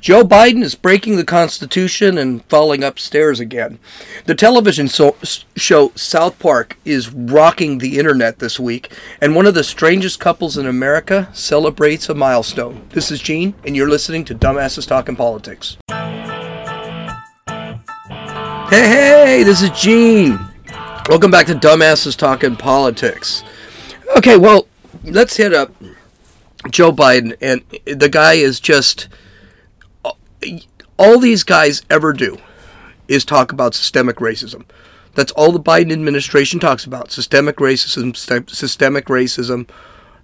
Joe Biden is breaking the Constitution and falling upstairs again. The television so- show South Park is rocking the internet this week, and one of the strangest couples in America celebrates a milestone. This is Gene, and you're listening to Dumbasses Talking Politics. Hey, hey, this is Gene. Welcome back to Dumbasses Talking Politics. Okay, well, let's hit up Joe Biden, and the guy is just all these guys ever do is talk about systemic racism. That's all the Biden administration talks about systemic racism, systemic racism,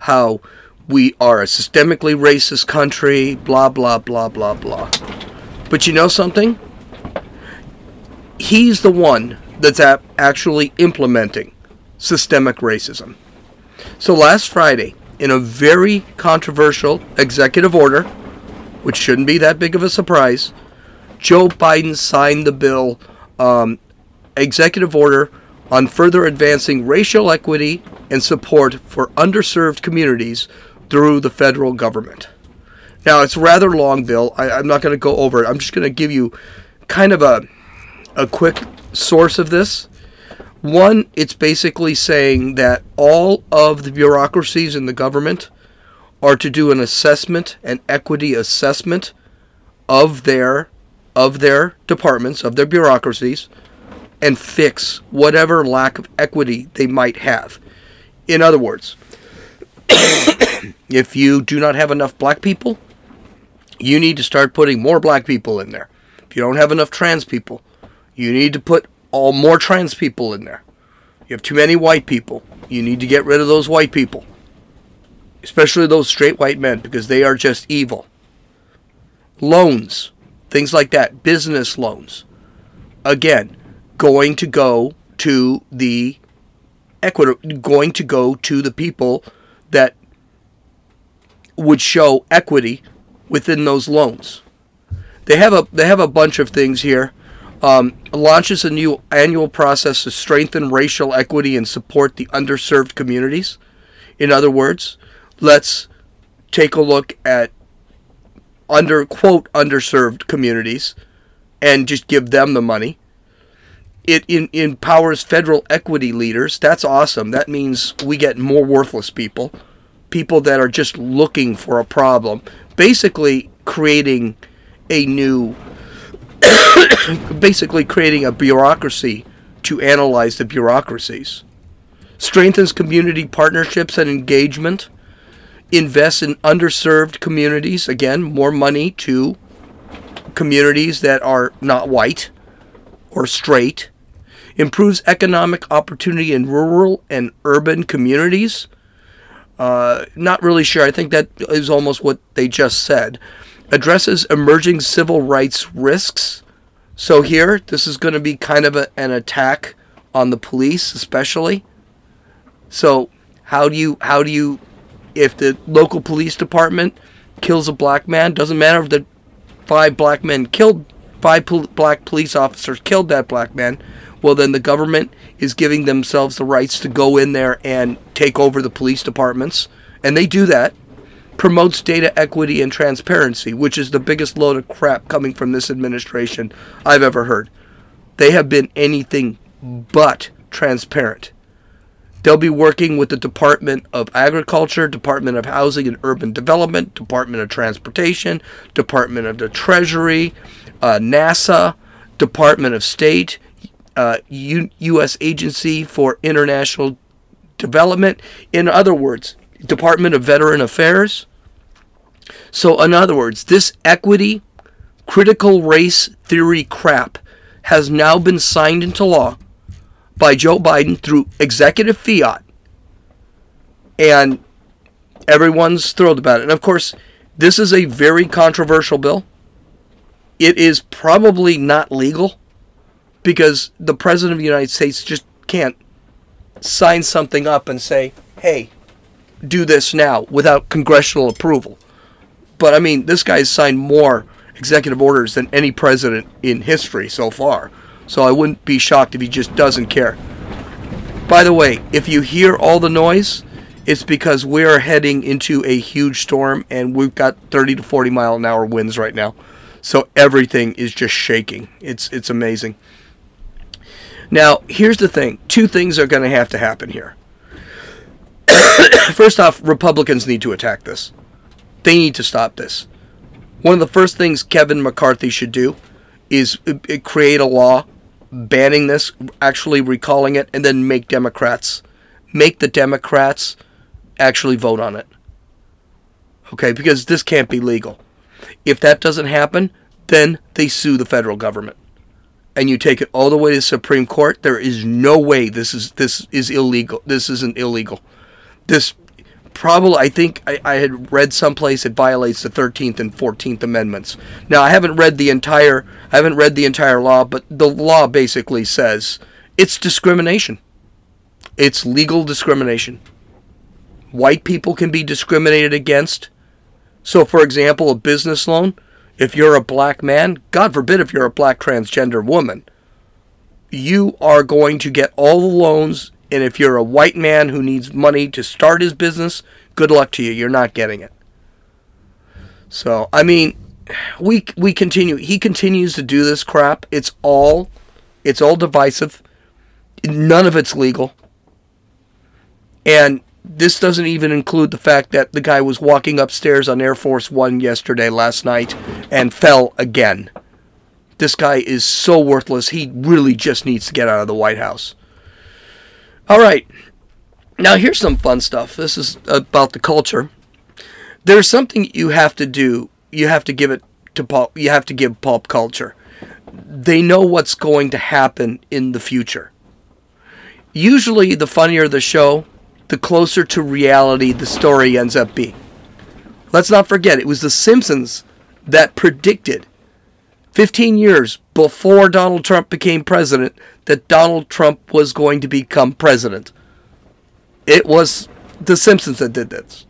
how we are a systemically racist country, blah, blah, blah, blah, blah. But you know something? He's the one that's actually implementing systemic racism. So last Friday, in a very controversial executive order, which shouldn't be that big of a surprise, Joe Biden signed the bill, um, executive order on further advancing racial equity and support for underserved communities through the federal government. Now, it's rather long bill. I, am not going to go over it. I'm just going to give you kind of a, a quick source of this. One, it's basically saying that all of the bureaucracies in the government are to do an assessment, an equity assessment of their of their departments, of their bureaucracies, and fix whatever lack of equity they might have. In other words, if you do not have enough black people, you need to start putting more black people in there. If you don't have enough trans people, you need to put all more trans people in there. You have too many white people. You need to get rid of those white people especially those straight white men, because they are just evil. Loans, things like that, business loans. Again, going to go to the equity, going to go to the people that would show equity within those loans. They have a they have a bunch of things here. Um, launches a new annual process to strengthen racial equity and support the underserved communities. In other words, let's take a look at under quote underserved communities and just give them the money. It in, empowers federal equity leaders. That's awesome. That means we get more worthless people, people that are just looking for a problem, basically creating a new basically creating a bureaucracy to analyze the bureaucracies. Strengthens community partnerships and engagement invest in underserved communities. Again, more money to communities that are not white or straight. Improves economic opportunity in rural and urban communities. Uh, not really sure. I think that is almost what they just said. Addresses emerging civil rights risks. So here, this is going to be kind of a, an attack on the police, especially. So how do you how do you if the local police department kills a black man, doesn't matter if the five black men killed five pol- black police officers killed that black man. Well, then the government is giving themselves the rights to go in there and take over the police departments, and they do that. Promotes data equity and transparency, which is the biggest load of crap coming from this administration I've ever heard. They have been anything but transparent. They'll be working with the Department of Agriculture, Department of Housing and Urban Development, Department of Transportation, Department of the Treasury, uh, NASA, Department of State, uh, U- U.S. Agency for International Development. In other words, Department of Veteran Affairs. So, in other words, this equity, critical race theory crap has now been signed into law by Joe Biden through executive fiat. And everyone's thrilled about it. And of course, this is a very controversial bill. It is probably not legal because the President of the United States just can't sign something up and say, hey, do this now without congressional approval. But I mean, this guy's signed more executive orders than any president in history so far. So I wouldn't be shocked if he just doesn't care. By the way, if you hear all the noise, it's because we're heading into a huge storm and we've got 30 to 40 mile an hour winds right now. So everything is just shaking. It's it's amazing. Now, here's the thing. Two things are going to have to happen here. First off, Republicans need to attack this. They need to stop this. One of the first things Kevin McCarthy should do is uh, create a law banning this, actually recalling it, and then make Democrats, make the Democrats actually vote on it. Okay, because this can't be legal. If that doesn't happen, then they sue the federal government. And you take it all the way to the Supreme Court, there is no way this is this is illegal. This isn't illegal. This probably I think I, I had read someplace it violates the 13th and 14th amendments. Now I haven't read the entire I haven't read the entire law, but the law basically says it's discrimination. It's legal discrimination. White people can be discriminated against. So for example, a business loan, if you're a black man, God forbid if you're a black transgender woman, you are going to get all the loans and if you're a white man who needs money to start his business, good luck to you. You're not getting it. So, I mean, we we continue. He continues to do this crap. It's all it's all divisive. None of it's legal. And this doesn't even include the fact that the guy was walking upstairs on Air Force 1 yesterday last night and fell again. This guy is so worthless. He really just needs to get out of the White House. All right. Now here's some fun stuff. This is about the culture. There's something you have to do. You have to give it to pulp. You have to give pulp culture. They know what's going to happen in the future. Usually, the funnier the show, the closer to reality the story ends up being. Let's not forget, it was The Simpsons that predicted 15 years before Donald Trump became president that Donald Trump was going to become president. It was The Simpsons that did this.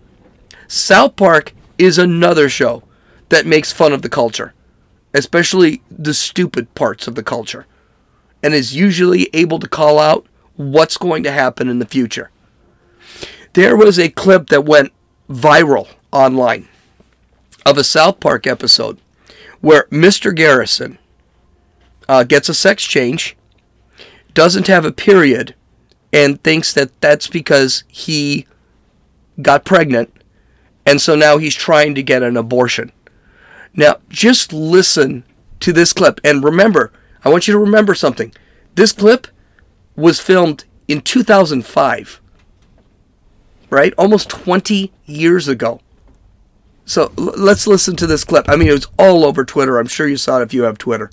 South Park is another show that makes fun of the culture, especially the stupid parts of the culture, and is usually able to call out what's going to happen in the future. There was a clip that went viral online of a South Park episode where Mr. Garrison uh, gets a sex change, doesn't have a period, and thinks that that's because he got pregnant, and so now he's trying to get an abortion. Now, just listen to this clip, and remember, I want you to remember something. This clip was filmed in 2005, right? Almost 20 years ago. So l- let's listen to this clip. I mean, it was all over Twitter. I'm sure you saw it if you have Twitter.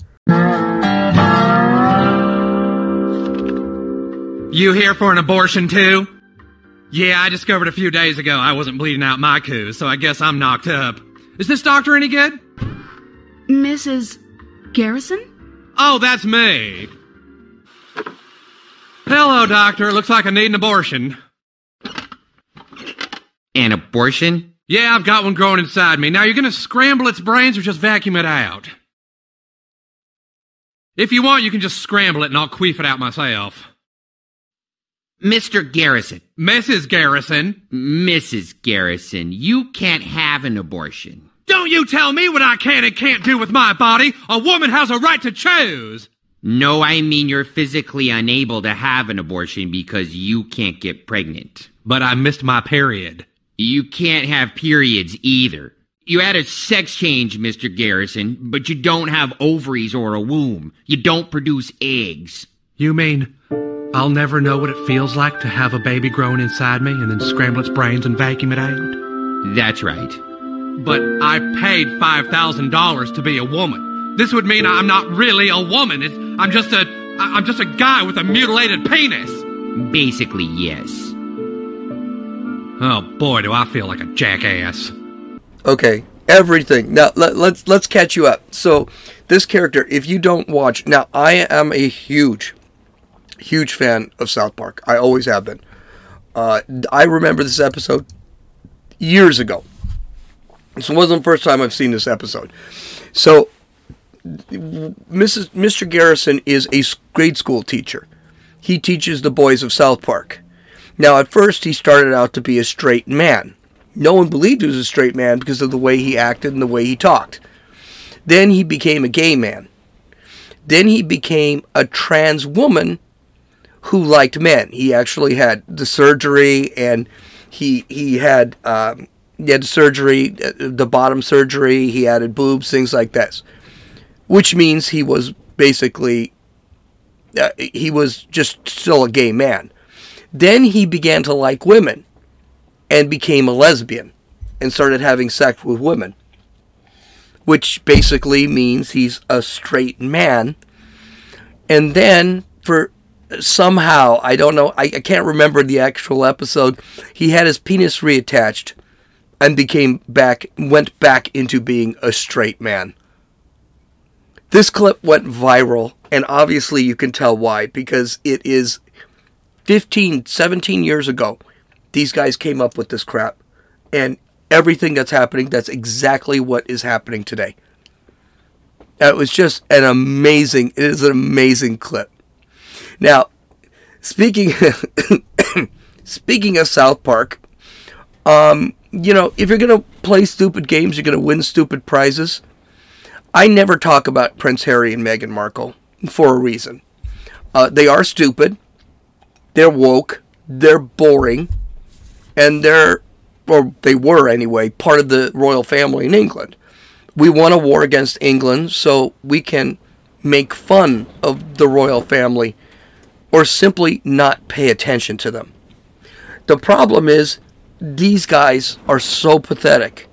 You here for an abortion too? Yeah, I discovered a few days ago I wasn't bleeding out my coo, so I guess I'm knocked up. Is this doctor any good? Mrs. Garrison? Oh, that's me. Hello, doctor. Looks like I need an abortion. An abortion? Yeah, I've got one growing inside me. Now, you're gonna scramble its brains or just vacuum it out? If you want, you can just scramble it and I'll queef it out myself. Mr. Garrison. Mrs. Garrison. Mrs. Garrison, you can't have an abortion. Don't you tell me what I can and can't do with my body. A woman has a right to choose. No, I mean you're physically unable to have an abortion because you can't get pregnant. But I missed my period. You can't have periods either. You had a sex change, Mr. Garrison, but you don't have ovaries or a womb. You don't produce eggs. You mean I'll never know what it feels like to have a baby growing inside me and then scramble its brains and vacuum it out? That's right. But I paid $5,000 to be a woman. This would mean I'm not really a woman. It's, I'm just a I'm just a guy with a mutilated penis. Basically, yes. Oh boy, do I feel like a jackass. Okay, everything. Now let, let's let's catch you up. So this character, if you don't watch, now I am a huge, huge fan of South Park. I always have been. Uh, I remember this episode years ago. This wasn't the first time I've seen this episode. So, Mrs. Mr. Garrison is a grade school teacher. He teaches the boys of South Park. Now, at first, he started out to be a straight man. No one believed he was a straight man because of the way he acted and the way he talked. Then he became a gay man. Then he became a trans woman who liked men. He actually had the surgery and he he had um, he had surgery, uh, the bottom surgery. He added boobs, things like this, which means he was basically uh, he was just still a gay man. Then he began to like women and became a lesbian and started having sex with women, which basically means he's a straight man. And then for somehow, I don't know, I, I can't remember the actual episode, he had his penis reattached and became back, went back into being a straight man. This clip went viral, and obviously you can tell why, because it is 15, 17 years ago. These guys came up with this crap. And everything that's happening, that's exactly what is happening today. It was just an amazing, it is an amazing clip. Now, speaking speaking of South Park, um, you know, if you're gonna play stupid games, you're gonna win stupid prizes. I never talk about Prince Harry and Meghan Markle for a reason. Uh, they are stupid. They're woke. They're boring, and they're, or they were anyway, part of the royal family in England. We won a war against England, so we can make fun of the royal family or simply not pay attention to them. The problem is, these guys are so pathetic.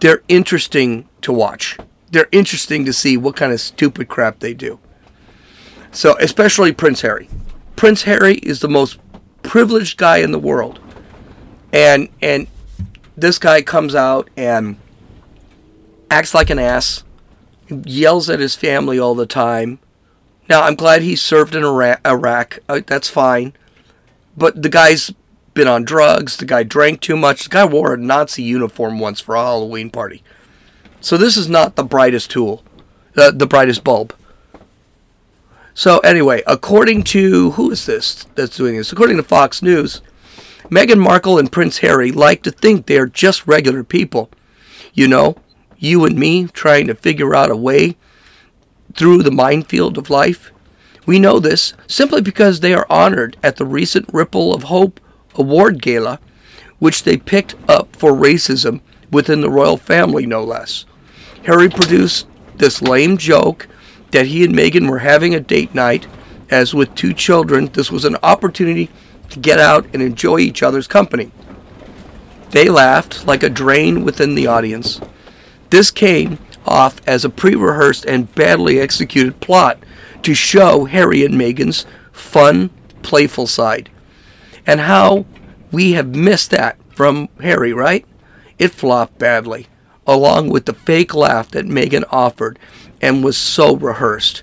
They're interesting to watch. They're interesting to see what kind of stupid crap they do. So, especially Prince Harry. Prince Harry is the most privileged guy in the world. And and this guy comes out and acts like an ass, yells at his family all the time, now, I'm glad he served in Iraq. Uh, that's fine. But the guy's been on drugs. The guy drank too much. The guy wore a Nazi uniform once for a Halloween party. So this is not the brightest tool, uh, the brightest bulb. So anyway, according to who is this that's doing this? According to Fox News, Meghan Markle and Prince Harry like to think they're just regular people. You know, you and me trying to figure out a way through the minefield of life? We know this simply because they are honored at the recent Ripple of Hope Award Gala, which they picked up for racism within the royal family, no less. Harry produced this lame joke that he and Meghan were having a date night, as with two children, this was an opportunity to get out and enjoy each other's company. They laughed like a drain within the audience. This came off as a pre rehearsed and badly executed plot to show Harry and Meghan's fun, playful side. And how we have missed that from Harry, right? It flopped badly, along with the fake laugh that Meghan offered and was so rehearsed.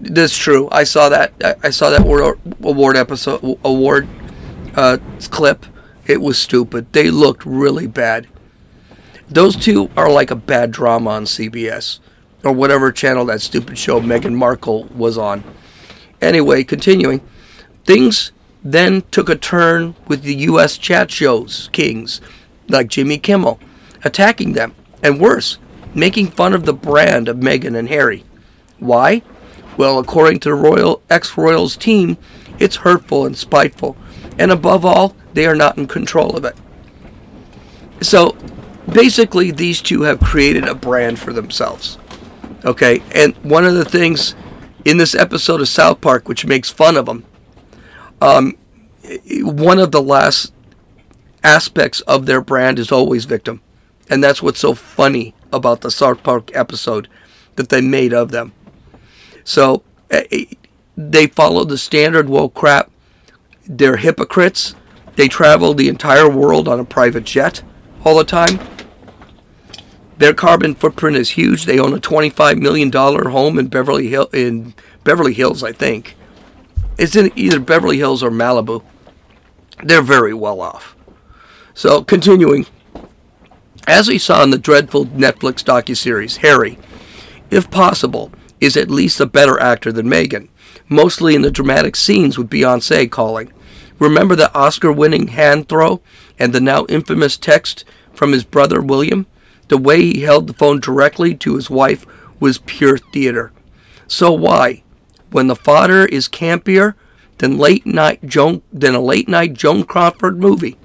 That's true. I saw that. I saw that award episode award uh, clip. It was stupid. They looked really bad. Those two are like a bad drama on CBS or whatever channel that stupid show Meghan Markle was on. Anyway, continuing, things then took a turn with the U.S. chat shows kings like Jimmy Kimmel attacking them, and worse, making fun of the brand of Meghan and Harry. Why? Well, according to the Royal ex-Royals team, it's hurtful and spiteful, and above all, they are not in control of it. So basically these two have created a brand for themselves. Okay, and one of the things in this episode of South Park, which makes fun of them, um, one of the last aspects of their brand is always victim, and that's what's so funny about the South Park episode that they made of them. So eh, eh, they follow the standard woke crap. They're hypocrites. They travel the entire world on a private jet all the time. Their carbon footprint is huge. They own a $25 million home in Beverly Hill in Beverly Hills, I think. It's in either Beverly Hills or Malibu. They're very well off. So, continuing, as we saw in the dreadful Netflix docuseries, Harry, if possible, is at least a better actor than Meghan, mostly in the dramatic scenes with Beyonce calling. Remember the Oscar winning hand throw and the now infamous text from his brother William? The way he held the phone directly to his wife was pure theater. So why, when the fodder is campier than late night Joan than a late night Joan Crawford movie,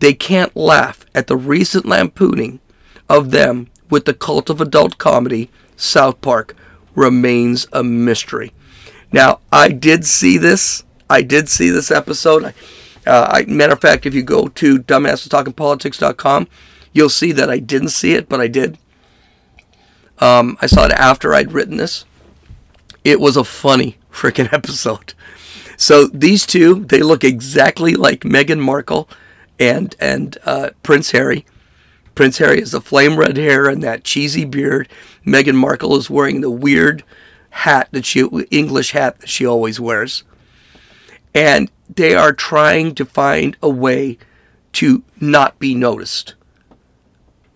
they can't laugh at the recent lampooning of them with the cult of adult comedy South Park remains a mystery. Now, I did see this. I did see this episode. I, uh, I, matter of fact, if you go to dumbassestalkingpolitics.com, you'll see that I didn't see it, but I did. Um, I saw it after I'd written this. It was a funny freaking episode. So these two, they look exactly like Meghan Markle and and uh, Prince Harry. Prince Harry has the flame red hair and that cheesy beard. Meghan Markle is wearing the weird hat that she English hat that she always wears. And they are trying to find a way to not be noticed.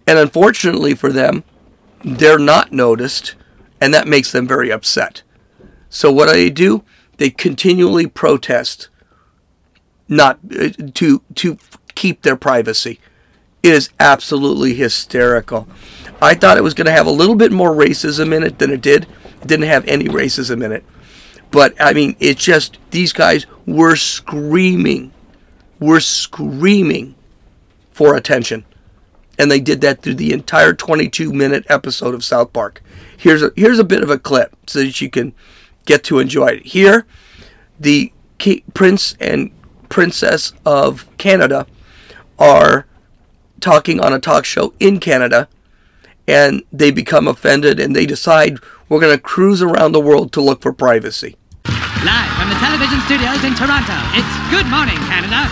And unfortunately for them, they're not noticed, and that makes them very upset. So what do they do? They continually protest not uh, to to keep their privacy. It is absolutely hysterical. I thought it was going to have a little bit more racism in it than it did. It didn't have any racism in it. But I mean, it's just these guys were screaming, were screaming for attention. And they did that through the entire 22 minute episode of South Park. Here's a, here's a bit of a clip so that you can get to enjoy it. Here, the prince and princess of Canada are talking on a talk show in Canada and they become offended and they decide we're going to cruise around the world to look for privacy. Live from the television studios in Toronto, it's Good Morning, Canada.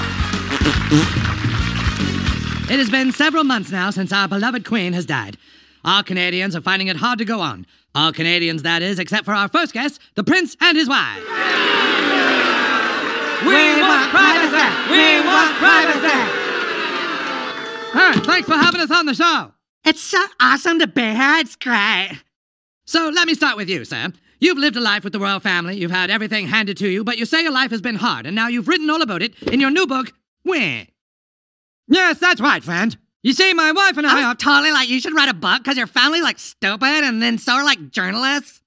it has been several months now since our beloved Queen has died. All Canadians are finding it hard to go on. All Canadians, that is, except for our first guest, the Prince and his wife. We want privacy! We want privacy! Hey, thanks for having us on the show. It's so awesome to be here. It's great. So let me start with you, Sam. You've lived a life with the royal family, you've had everything handed to you, but you say your life has been hard, and now you've written all about it in your new book, Where? Yes, that's right, friend. You see, my wife and I, I are totally like, you should write a book because your family like stupid, and then so are like journalists.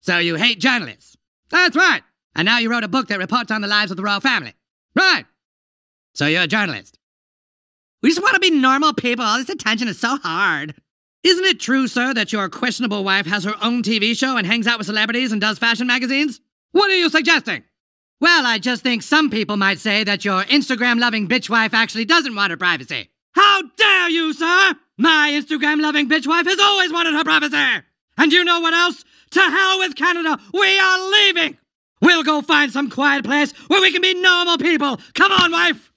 So you hate journalists. That's right. And now you wrote a book that reports on the lives of the royal family. Right. So you're a journalist. We just want to be normal people. All this attention is so hard. Isn't it true, sir, that your questionable wife has her own TV show and hangs out with celebrities and does fashion magazines? What are you suggesting? Well, I just think some people might say that your Instagram loving bitch wife actually doesn't want her privacy. How dare you, sir? My Instagram loving bitch wife has always wanted her privacy. And you know what else? To hell with Canada. We are leaving. We'll go find some quiet place where we can be normal people. Come on, wife.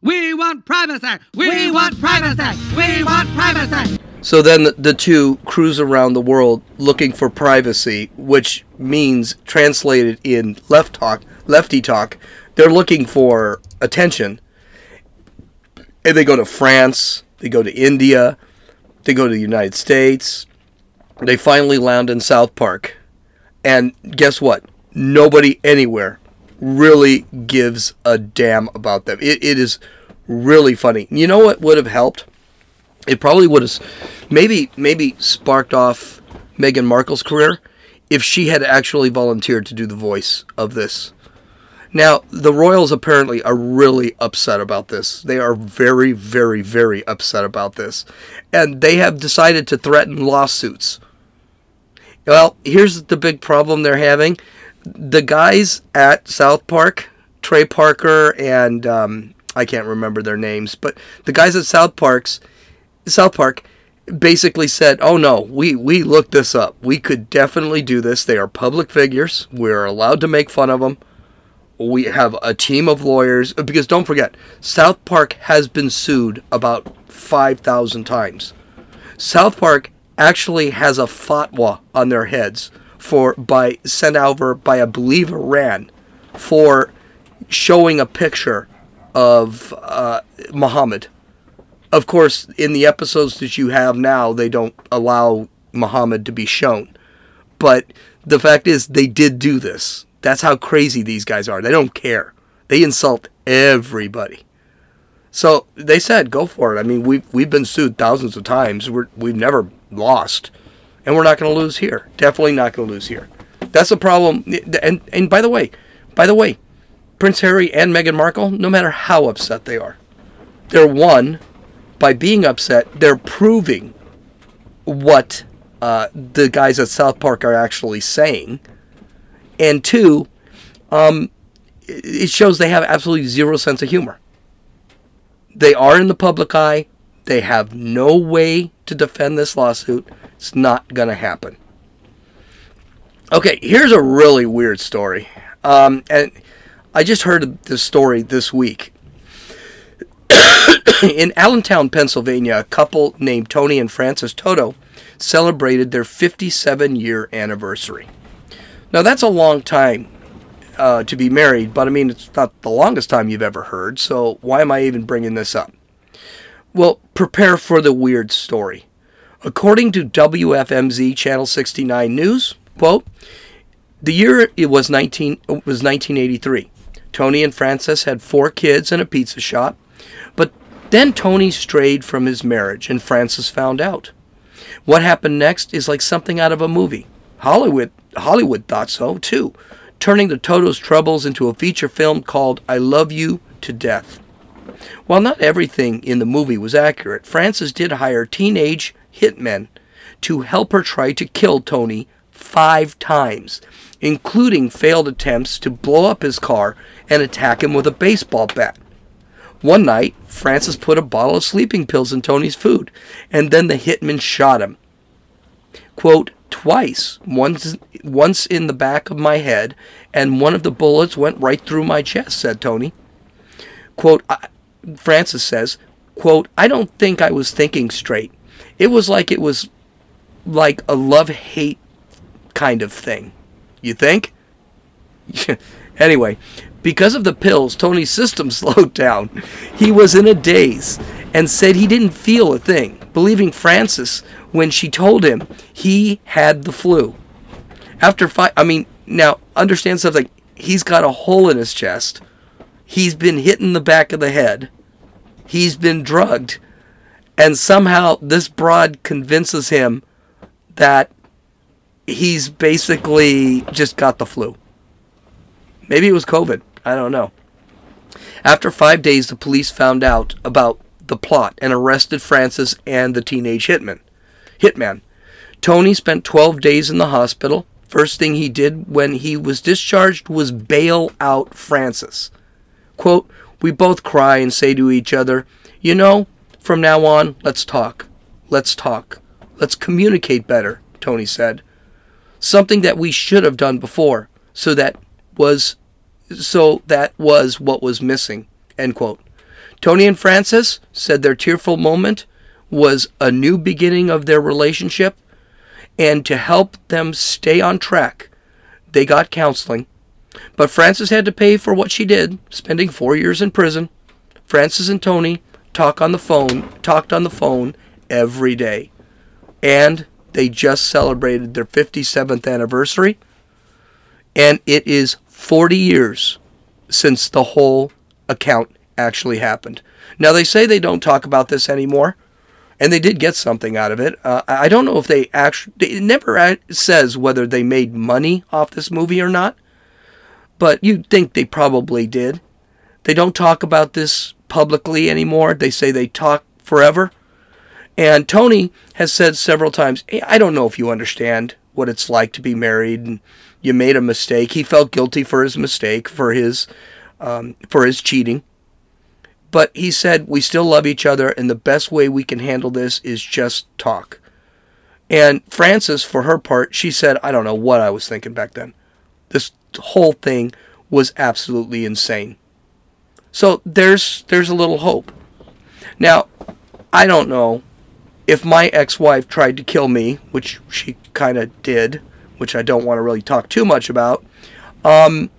We want privacy. We, we want privacy. We want privacy. So then the, two cruise around the world looking for privacy, which means translated in left talk, lefty talk, they're looking for attention. And they go to France, they go to India, they go to the United States. They finally land in South Park. And guess what? Nobody anywhere really gives a damn about them. It, it is really funny. You know what would have helped? It probably would have maybe maybe sparked off Meghan Markle's career if she had actually volunteered to do the voice of this. Now, the Royals apparently are really upset about this. They are very, very, very upset about this. And they have decided to threaten lawsuits. Well, here's the big problem they're having the guys at South Park, Trey Parker and um, I can't remember their names, but the guys at South Park's South Park basically said, "Oh no, we we looked this up. We could definitely do this. They are public figures. We're allowed to make fun of them. We have a team of lawyers because don't forget, South Park has been sued about 5,000 times. South Park actually has a fatwa on their heads for by sent over by I believe Iran for showing a picture of uh, Muhammad. Of course, in the episodes that you have now, they don't allow Muhammad to be shown. But the fact is, they did do this. That's how crazy these guys are. They don't care. They insult everybody. So they said, go for it. I mean, we've, we've been sued thousands of times. We're, we've never lost. And we're not going to lose here. Definitely not going to lose here. That's the problem. And, and by the way, by the way, Prince Harry and Meghan Markle, no matter how upset they are, they're one, by being upset, they're proving what uh, the guys at South Park are actually saying. And two, um, it shows they have absolutely zero sense of humor. They are in the public eye. They have no way to defend this lawsuit. It's not going to happen. Okay, here's a really weird story. Um, and I just heard this story this week. In Allentown, Pennsylvania, a couple named Tony and Frances Toto celebrated their 57 year anniversary. Now, that's a long time uh, to be married, but I mean, it's not the longest time you've ever heard, so why am I even bringing this up? Well, prepare for the weird story. According to WFMZ Channel 69 News, quote, the year it was 19 was 1983. Tony and Frances had four kids and a pizza shop, then Tony strayed from his marriage and Frances found out. What happened next is like something out of a movie. Hollywood Hollywood thought so too, turning the Toto's troubles into a feature film called I Love You to Death. While not everything in the movie was accurate, Frances did hire teenage hitmen to help her try to kill Tony five times, including failed attempts to blow up his car and attack him with a baseball bat. One night, Frances put a bottle of sleeping pills in Tony's food, and then the hitman shot him. Quote, twice, once, once in the back of my head, and one of the bullets went right through my chest, said Tony. Quote, Frances says, quote, I don't think I was thinking straight. It was like it was like a love hate kind of thing. You think? anyway, because of the pills, Tony's system slowed down. He was in a daze and said he didn't feel a thing, believing Frances when she told him he had the flu. After five, I mean, now understand something. He's got a hole in his chest. He's been hit in the back of the head. He's been drugged. And somehow this broad convinces him that he's basically just got the flu. Maybe it was COVID. I don't know. After five days, the police found out about the plot and arrested Frances and the teenage hitman. Hitman. Tony spent 12 days in the hospital. First thing he did when he was discharged was bail out Frances. Quote, We both cry and say to each other, You know, from now on, let's talk. Let's talk. Let's communicate better, Tony said. Something that we should have done before, so that was so that was what was missing. End quote. Tony and Frances said their tearful moment was a new beginning of their relationship, and to help them stay on track, they got counseling. But Frances had to pay for what she did, spending four years in prison. Frances and Tony talk on the phone, talked on the phone every day, and they just celebrated their 57th anniversary, and it is 40 years since the whole account actually happened. Now, they say they don't talk about this anymore, and they did get something out of it. Uh, I don't know if they actually, it never says whether they made money off this movie or not, but you'd think they probably did. They don't talk about this publicly anymore. They say they talk forever. And Tony has said several times, hey, I don't know if you understand what it's like to be married and you made a mistake. He felt guilty for his mistake, for his um, for his cheating. But he said we still love each other, and the best way we can handle this is just talk. And Frances, for her part, she said, I don't know what I was thinking back then. This whole thing was absolutely insane. So there's there's a little hope. Now, I don't know if my ex-wife tried to kill me, which she kind of did which I don't want to really talk too much about, um,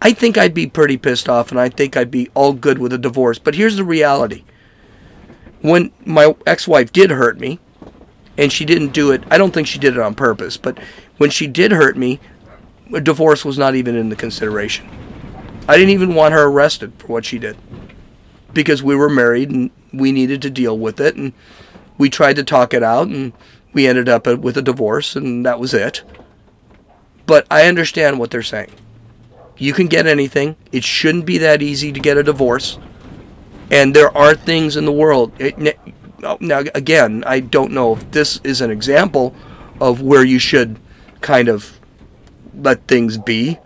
I think I'd be pretty pissed off and I think I'd be all good with a divorce. But here's the reality when my ex wife did hurt me, and she didn't do it, I don't think she did it on purpose, but when she did hurt me, a divorce was not even in the consideration. I didn't even want her arrested for what she did. because we were married and we needed to deal with it. And we tried to talk it out and we ended up with a divorce and that was it. But I understand what they're saying. You can get anything. It shouldn't be that easy to get a divorce. And there are things in the world. It, oh, now, again, I don't know if this is an example of where you should kind of let things be.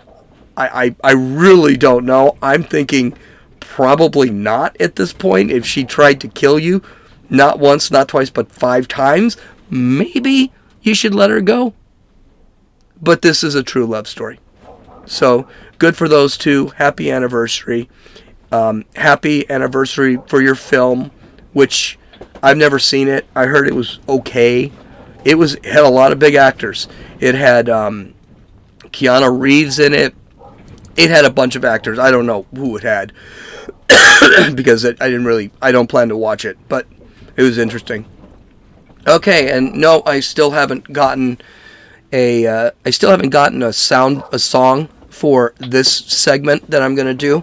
I, I, I really don't know. I'm thinking probably not at this point. If she tried to kill you, not once, not twice, but five times, maybe you should let her go. But this is a true love story. So good for those two. Happy anniversary. Um, happy anniversary for your film, which I've never seen it. I heard it was okay. It was had a lot of big actors. It had um, Keanu Reeves in it. It had a bunch of actors. I don't know who it had because it, I didn't really. I don't plan to watch it, but it was interesting. Okay, and no, I still haven't gotten a. Uh, I still haven't gotten a sound a song for this segment that I'm going to do.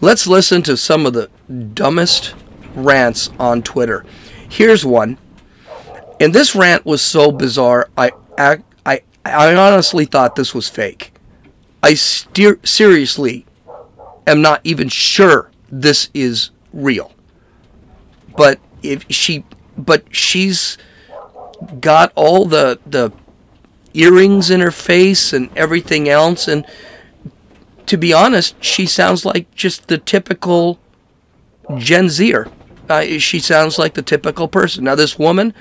Let's listen to some of the dumbest rants on Twitter. Here's one. And this rant was so bizarre, I I I, I honestly thought this was fake. I steer, seriously am not even sure this is real. But if she but she's got all the the earrings in her face and everything else and to be honest, she sounds like just the typical Gen Zer. Uh, she sounds like the typical person. Now, this woman,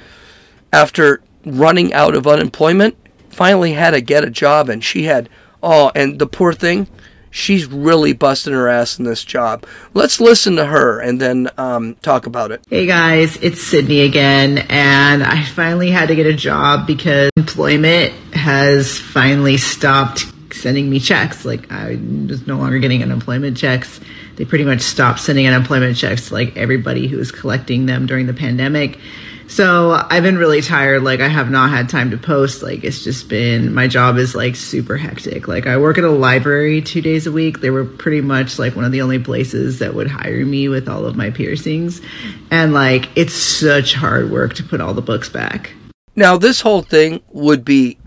after running out of unemployment, finally had to get a job, and she had, oh, and the poor thing, she's really busting her ass in this job. Let's listen to her and then um, talk about it. Hey guys, it's Sydney again, and I finally had to get a job because employment has finally stopped sending me checks. Like I was no longer getting unemployment checks. They pretty much stopped sending unemployment checks to like everybody who was collecting them during the pandemic. So I've been really tired. Like I have not had time to post. Like it's just been my job is like super hectic. Like I work at a library two days a week. They were pretty much like one of the only places that would hire me with all of my piercings. And like it's such hard work to put all the books back. Now this whole thing would be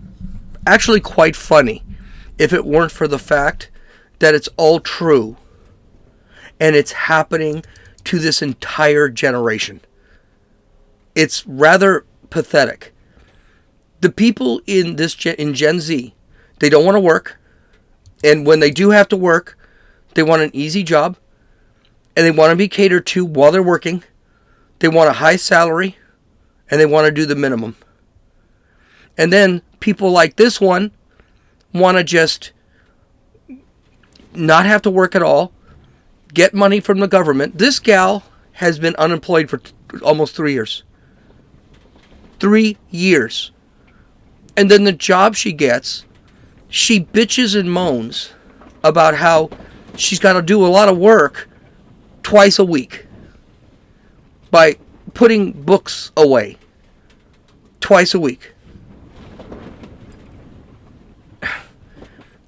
actually quite funny if it weren't for the fact that it's all true and it's happening to this entire generation. It's rather pathetic. The people in this gen, in Gen Z, they don't want to work, and when they do have to work, they want an easy job, and they want to be catered to while they're working. They want a high salary, and they want to do the minimum. And then people like this one want to just not have to work at all, get money from the government. This gal has been unemployed for t- almost three years. Three years. And then the job she gets, she bitches and moans about how she's got to do a lot of work twice a week by putting books away twice a week.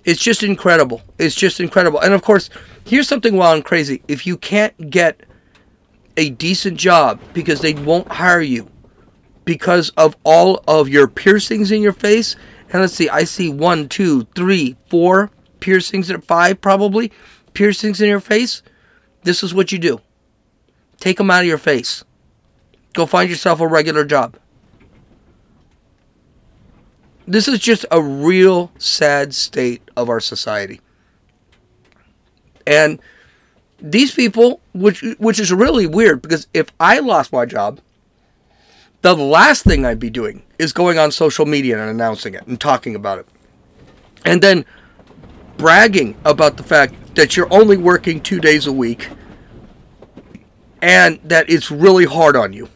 It's just incredible. It's just incredible. And of course, here's something wild and crazy. If you can't get a decent job because they won't hire you because of all of your piercings in your face, and let's see, I see one, two, three, four piercings, at five probably piercings in your face. This is what you do. Take them out of your face. Go find yourself a regular job this is just a real sad state of our society. And these people, which which is really weird because if I lost my job, the last thing I'd be doing is going on social media and announcing it and talking about it. And then bragging about the fact that you're only working 2 days a week and that it's really hard on you.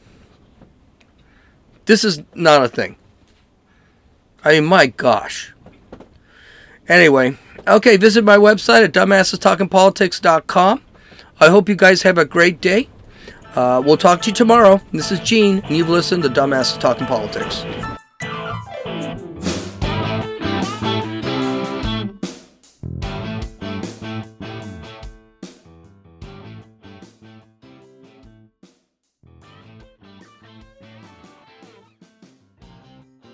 This is not a thing. I mean, my gosh. Anyway, okay, visit my website at dumbassestalkingpolitics.com. I hope you guys have a great day. Uh, we'll talk to you tomorrow. This is Gene, and you've listened to Dumbasses Talking Politics.